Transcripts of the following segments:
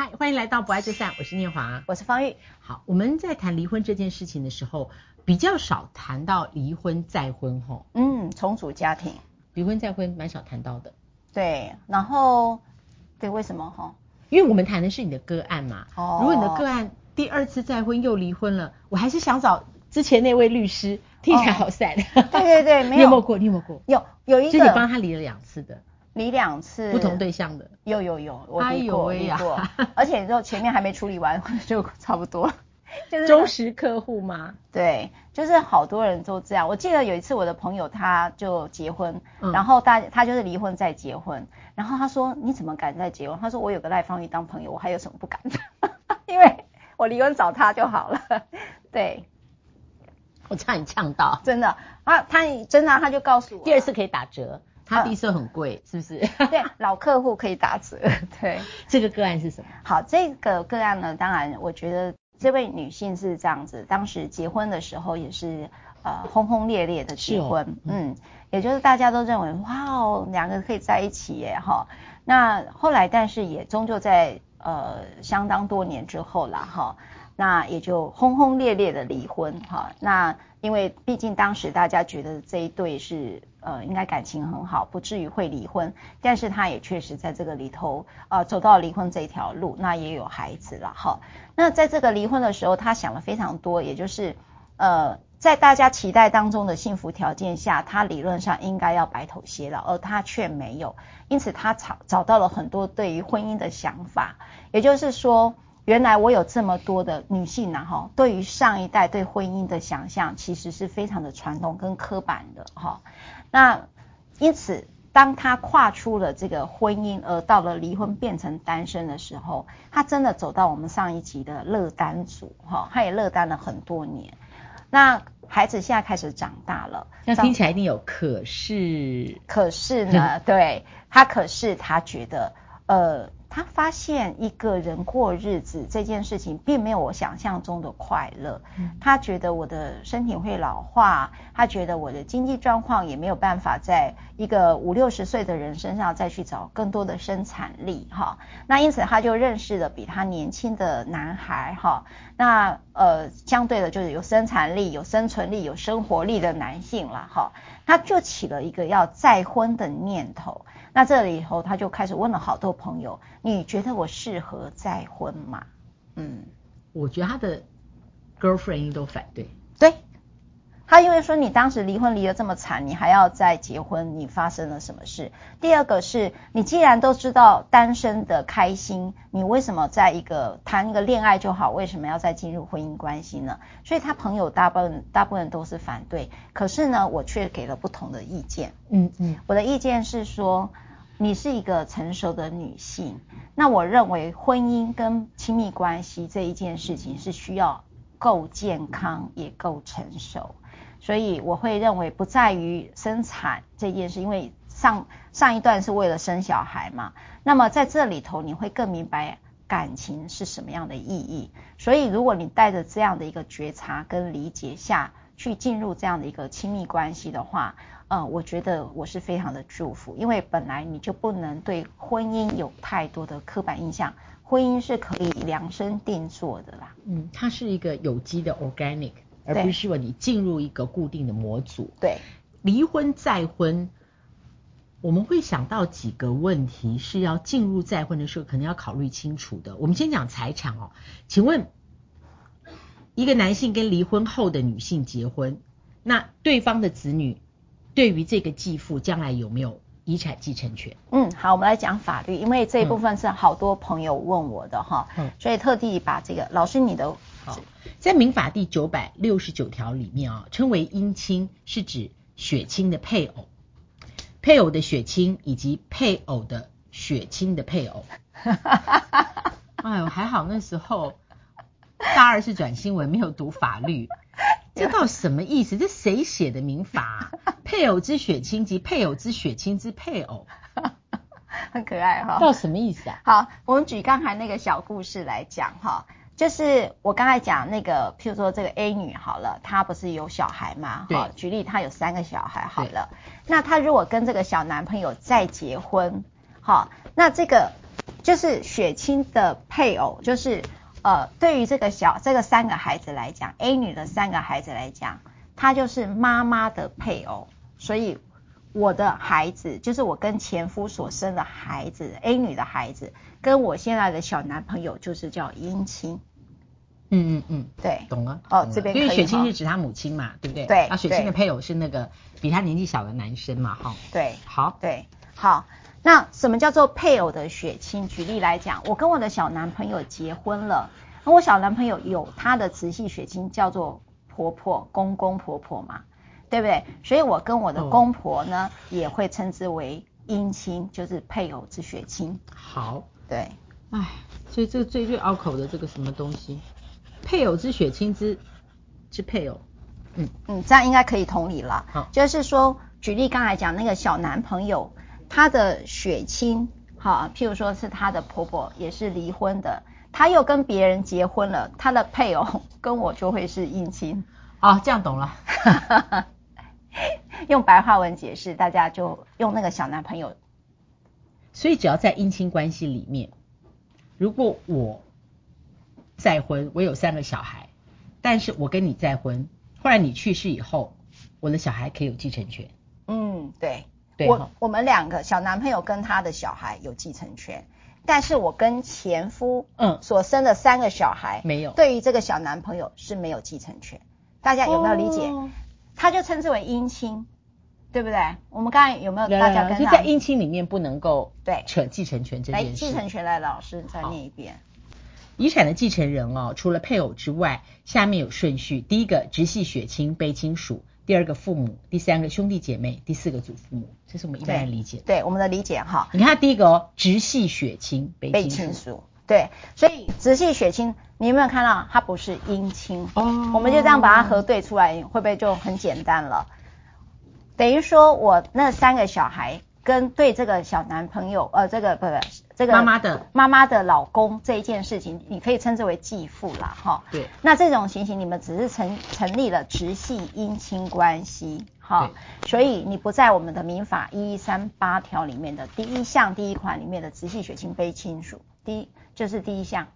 嗨，欢迎来到不爱就散，我是念华，我是方玉。好，我们在谈离婚这件事情的时候，比较少谈到离婚再婚吼。嗯，重组家庭，离婚再婚蛮少谈到的。对，然后对，为什么哈？因为我们谈的是你的个案嘛。哦。如果你的个案第二次再婚又离婚了，我还是想找之前那位律师，听起来好 sad。哦、对对对，没有。你有没有过？你有没有过？有有一个。就你帮他离了两次的。离两次，不同对象的，有有有，我离过，离过，而且你知道前面还没处理完就差不多，就是忠实客户吗？对，就是好多人都这样。我记得有一次我的朋友他就结婚，嗯、然后大他就是离婚再结婚，然后他说你怎么敢再结婚？他说我有个赖芳玉当朋友，我还有什么不敢的？因为我离婚找他就好了。对，我差点呛到，真的啊，他真的、啊、他就告诉我，第二次可以打折。他地色很贵，是不是？对，老客户可以打折。对，这个个案是什么？好，这个个案呢，当然，我觉得这位女性是这样子，当时结婚的时候也是呃轰轰烈烈的结婚，哦、嗯，也就是大家都认为哇哦，两个可以在一起耶哈。那后来，但是也终究在呃相当多年之后了哈，那也就轰轰烈烈的离婚哈。那因为毕竟当时大家觉得这一对是呃应该感情很好，不至于会离婚，但是他也确实在这个里头呃走到离婚这条路，那也有孩子了哈。那在这个离婚的时候，他想了非常多，也就是呃在大家期待当中的幸福条件下，他理论上应该要白头偕老，而他却没有，因此他找找到了很多对于婚姻的想法，也就是说。原来我有这么多的女性呢，哈，对于上一代对婚姻的想象，其实是非常的传统跟刻板的，哈。那因此，当她跨出了这个婚姻，而到了离婚变成单身的时候，她真的走到我们上一集的乐单组，哈，她也乐单了很多年。那孩子现在开始长大了，那听起来一定有可是，可是呢，对，她可是她觉得，呃。他发现一个人过日子这件事情并没有我想象中的快乐。他觉得我的身体会老化，他觉得我的经济状况也没有办法在一个五六十岁的人身上再去找更多的生产力哈。那因此他就认识了比他年轻的男孩哈。那呃相对的就是有生产力、有生存力、有生活力的男性了哈。他就起了一个要再婚的念头。那这里以后，他就开始问了好多朋友：“你觉得我适合再婚吗？”嗯，我觉得他的 girlfriend 都反对。对，他因为说你当时离婚离得这么惨，你还要再结婚，你发生了什么事？第二个是你既然都知道单身的开心，你为什么在一个谈一个恋爱就好？为什么要再进入婚姻关系呢？所以他朋友大部分大部分都是反对，可是呢，我却给了不同的意见。嗯嗯，我的意见是说。你是一个成熟的女性，那我认为婚姻跟亲密关系这一件事情是需要够健康也够成熟，所以我会认为不在于生产这件事，因为上上一段是为了生小孩嘛，那么在这里头你会更明白感情是什么样的意义，所以如果你带着这样的一个觉察跟理解下去进入这样的一个亲密关系的话。呃，我觉得我是非常的祝福，因为本来你就不能对婚姻有太多的刻板印象，婚姻是可以量身定做的啦。嗯，它是一个有机的 organic，而不是说你进入一个固定的模组。对，离婚再婚，我们会想到几个问题是要进入再婚的时候可能要考虑清楚的。我们先讲财产哦，请问一个男性跟离婚后的女性结婚，那对方的子女？对于这个继父将来有没有遗产继承权？嗯，好，我们来讲法律，因为这一部分是好多朋友问我的哈，嗯，所以特地把这个老师你的好，在民法第九百六十九条里面啊，称为姻亲是指血亲的配偶，配偶的血亲以及配偶的血亲的配偶。哎呦，还好那时候大二是转新闻，没有读法律。这到底什么意思？这谁写的民法？配偶之血亲及配偶之血亲之配偶，很可爱哈。到什么意思啊？好，我们举刚才那个小故事来讲哈，就是我刚才讲那个，譬如说这个 A 女好了，她不是有小孩吗？对。举例，她有三个小孩好了，那她如果跟这个小男朋友再结婚，好，那这个就是血亲的配偶，就是呃，对于这个小这个三个孩子来讲，A 女的三个孩子来讲，她就是妈妈的配偶，所以我的孩子就是我跟前夫所生的孩子，A 女的孩子，跟我现在的小男朋友就是叫姻亲。嗯嗯嗯，对，懂了。哦，这边因为血亲是指他母亲嘛，对不对？对。啊，血亲的配偶是那个比他年纪小的男生嘛，哈。对。好。对，好。那什么叫做配偶的血亲？举例来讲，我跟我的小男朋友结婚了，那我小男朋友有他的直系血亲叫做婆婆、公公、婆婆嘛，对不对？所以我跟我的公婆呢，哦、也会称之为姻亲，就是配偶之血亲。好。对。哎，所以这个最最拗口的这个什么东西？配偶之血亲之之配偶，嗯嗯，这样应该可以同理了。好，就是说，举例刚才讲那个小男朋友，他的血亲，哈，譬如说是他的婆婆也是离婚的，他又跟别人结婚了，他的配偶跟我就会是姻亲。哦，这样懂了。用白话文解释，大家就用那个小男朋友。所以只要在姻亲关系里面，如果我。再婚，我有三个小孩，但是我跟你再婚，后来你去世以后，我的小孩可以有继承权。嗯，对，对我我们两个小男朋友跟他的小孩有继承权，但是我跟前夫嗯所生的三个小孩没有，对于这个小男朋友是没有继承权，大家有没有理解？哦、他就称之为姻亲，对不对？我们刚才有没有大家跟在姻亲里面不能够对扯继承权这件事。来，继承权来，老师再念一遍。遗产的继承人哦，除了配偶之外，下面有顺序：第一个直系血亲卑亲属，第二个父母，第三个兄弟姐妹，第四个祖父母。这是我们一般人理解的。对，对我们的理解哈。你看第一个哦，直系血亲卑亲属，亲属。对，所以直系血亲，你有没有看到它不是姻亲？哦。我们就这样把它核对出来，会不会就很简单了？等于说我那三个小孩跟对这个小男朋友，呃，这个不不。这个妈妈的妈妈的老公这一件事情，你可以称之为继父啦，哈。对。那这种情形，你们只是成成立了直系姻亲关系，哈。所以你不在我们的民法一一三八条里面的第一项第一款里面的直系血亲非亲属，第一就是第一项。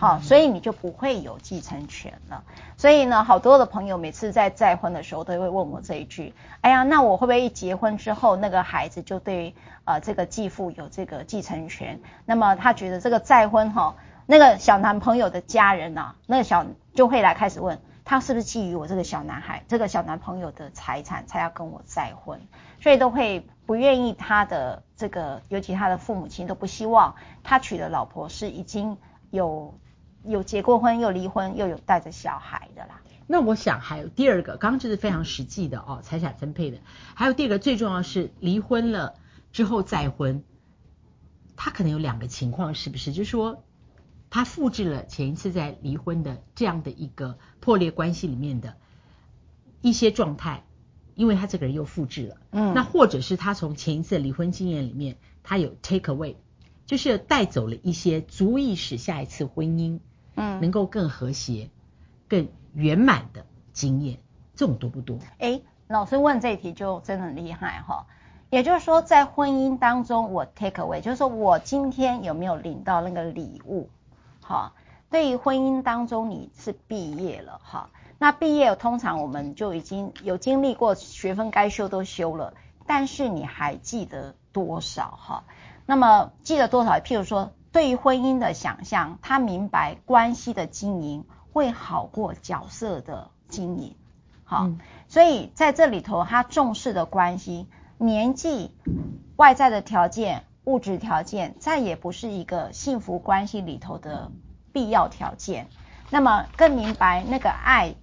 好，所以你就不会有继承权了。所以呢，好多的朋友每次在再婚的时候都会问我这一句：哎呀，那我会不会一结婚之后，那个孩子就对呃这个继父有这个继承权？那么他觉得这个再婚哈，那个小男朋友的家人呐、啊，那个小就会来开始问他是不是觊觎我这个小男孩、这个小男朋友的财产才要跟我再婚？所以都会不愿意他的这个，尤其他的父母亲都不希望他娶的老婆是已经有。有结过婚又离婚又有带着小孩的啦。那我想还有第二个，刚刚这是非常实际的哦，财产分配的。还有第二个最重要是离婚了之后再婚，他可能有两个情况，是不是？就是说他复制了前一次在离婚的这样的一个破裂关系里面的一些状态，因为他这个人又复制了。嗯。那或者是他从前一次离婚经验里面，他有 take away，就是带走了一些足以使下一次婚姻。嗯，能够更和谐、更圆满的经验，这种多不多？哎，老师问这一题就真的很厉害哈。也就是说，在婚姻当中，我 take away，就是说我今天有没有领到那个礼物？哈，对于婚姻当中你是毕业了哈，那毕业通常我们就已经有经历过学分该修都修了，但是你还记得多少哈？那么记得多少？譬如说。对于婚姻的想象，他明白关系的经营会好过角色的经营，好，嗯、所以在这里头，他重视的关系，年纪、外在的条件、物质条件，再也不是一个幸福关系里头的必要条件。那么更明白那个爱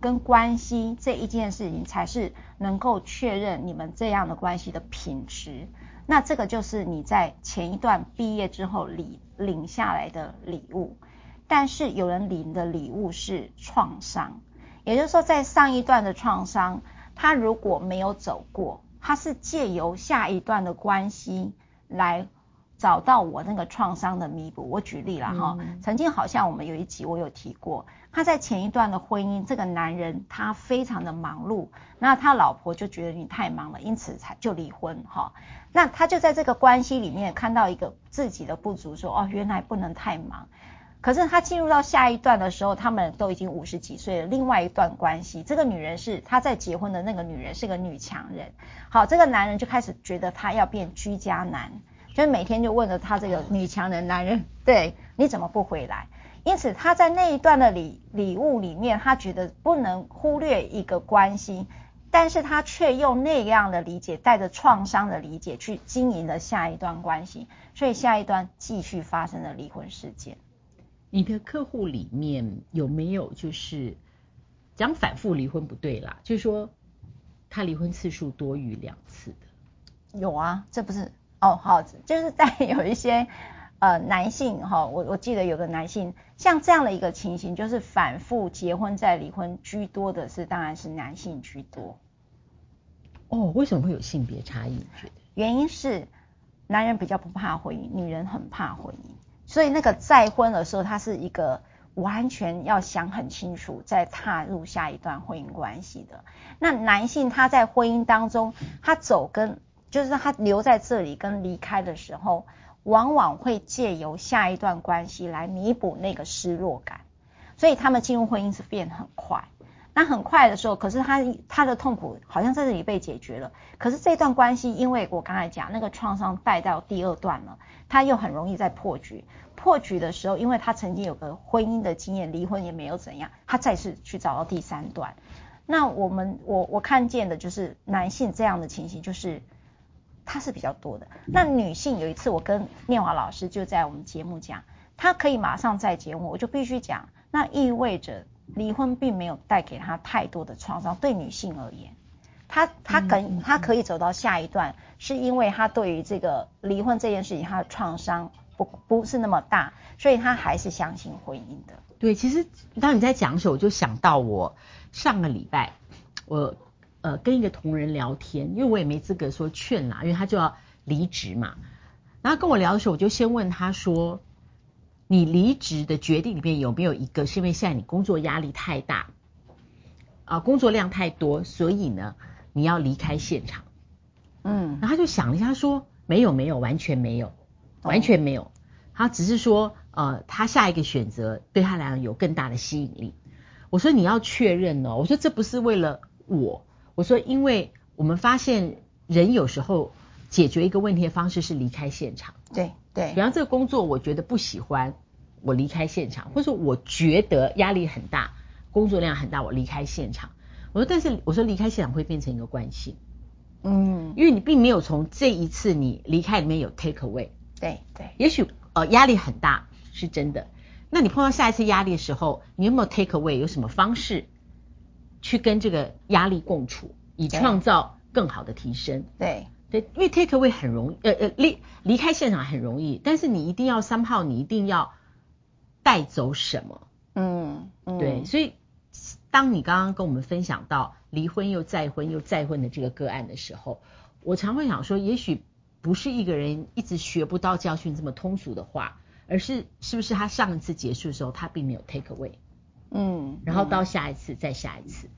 跟关系这一件事情，才是能够确认你们这样的关系的品质。那这个就是你在前一段毕业之后领领下来的礼物，但是有人领的礼物是创伤，也就是说在上一段的创伤，他如果没有走过，他是借由下一段的关系来找到我那个创伤的弥补。我举例了哈，嗯、曾经好像我们有一集我有提过，他在前一段的婚姻，这个男人他非常的忙碌，那他老婆就觉得你太忙了，因此才就离婚哈。那他就在这个关系里面看到一个自己的不足，说哦，原来不能太忙。可是他进入到下一段的时候，他们都已经五十几岁了。另外一段关系，这个女人是他在结婚的那个女人是个女强人。好，这个男人就开始觉得他要变居家男，就是每天就问着他这个女强人男人，对，你怎么不回来？因此他在那一段的礼礼物里面，他觉得不能忽略一个关系，但是他却用那样的理解，带着创伤的理解去经营了下一段关系，所以下一段继续发生了离婚事件。你的客户里面有没有就是讲反复离婚不对啦，就是说他离婚次数多于两次的？有啊，这不是哦，好，就是在 有一些呃男性哈，我我记得有个男性像这样的一个情形，就是反复结婚再离婚居多的是，当然是男性居多。哦，为什么会有性别差异？你觉得？原因是男人比较不怕婚姻，女人很怕婚姻。所以那个再婚的时候，他是一个完全要想很清楚，再踏入下一段婚姻关系的。那男性他在婚姻当中，他走跟就是他留在这里跟离开的时候，往往会借由下一段关系来弥补那个失落感。所以他们进入婚姻是变很快。那很快的时候，可是他他的痛苦好像在这里被解决了。可是这段关系，因为我刚才讲那个创伤带到第二段了，他又很容易再破局。破局的时候，因为他曾经有个婚姻的经验，离婚也没有怎样，他再次去找到第三段。那我们我我看见的就是男性这样的情形，就是他是比较多的。那女性有一次我跟念华老师就在我们节目讲，她可以马上再结婚，我就必须讲，那意味着离婚并没有带给她太多的创伤。对女性而言，她她可他可以走到下一段，是因为她对于这个离婚这件事情她的创伤。不不是那么大，所以她还是相信婚姻的。对，其实当你在讲的时候，我就想到我上个礼拜，我呃跟一个同仁聊天，因为我也没资格说劝啦，因为他就要离职嘛。然后跟我聊的时候，我就先问他说：“你离职的决定里面有没有一个是因为现在你工作压力太大啊，工作量太多，所以呢你要离开现场？”嗯，然后他就想了一下说：“没有，没有，完全没有。”完全没有，他只是说，呃，他下一个选择对他来讲有更大的吸引力。我说你要确认哦，我说这不是为了我，我说因为我们发现人有时候解决一个问题的方式是离开现场。对对，比方这个工作我觉得不喜欢，我离开现场，或者说我觉得压力很大，工作量很大，我离开现场。我说但是我说离开现场会变成一个惯性，嗯，因为你并没有从这一次你离开里面有 take away。对对，也许呃压力很大是真的，那你碰到下一次压力的时候，你有没有 take away？有什么方式去跟这个压力共处，以创造更好的提升？对对，因为 take away 很容易，呃呃离离开现场很容易，但是你一定要 somehow，你一定要带走什么？嗯嗯，对，所以当你刚刚跟我们分享到离婚又再婚又再婚的这个个案的时候，我常会想说，也许。不是一个人一直学不到教训这么通俗的话，而是是不是他上一次结束的时候，他并没有 take away，嗯，然后到下一次、嗯、再下一次，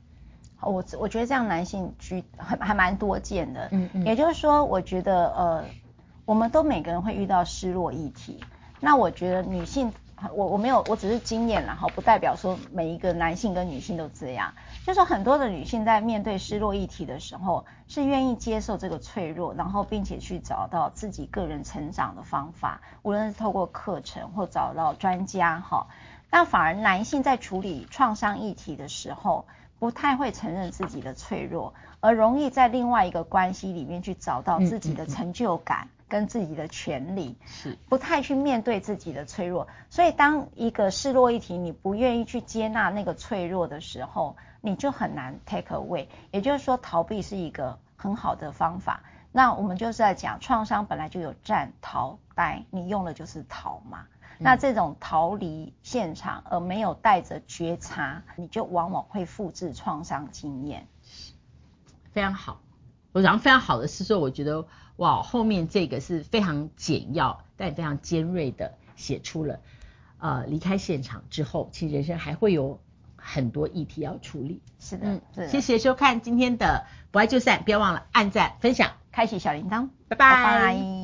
我我觉得这样男性居还还蛮多见的，嗯嗯，也就是说，我觉得呃，我们都每个人会遇到失落议题，那我觉得女性。我我没有，我只是经验然后，不代表说每一个男性跟女性都这样。就是说很多的女性在面对失落议题的时候，是愿意接受这个脆弱，然后并且去找到自己个人成长的方法，无论是透过课程或找到专家，哈。但反而男性在处理创伤议题的时候，不太会承认自己的脆弱，而容易在另外一个关系里面去找到自己的成就感。跟自己的权利是不太去面对自己的脆弱，所以当一个示弱议题，你不愿意去接纳那个脆弱的时候，你就很难 take away。也就是说，逃避是一个很好的方法。那我们就是在讲，创伤本来就有战、逃、呆，你用的就是逃嘛。那这种逃离现场而没有带着觉察，你就往往会复制创伤经验。非常好，我讲非常好的是说，我觉得。哇，后面这个是非常简要但非常尖锐的写出了，呃，离开现场之后，其实人生还会有很多议题要处理。是的，嗯，是。谢谢收看今天的不爱就散，不要忘了按赞、分享、开启小铃铛，拜拜。拜拜。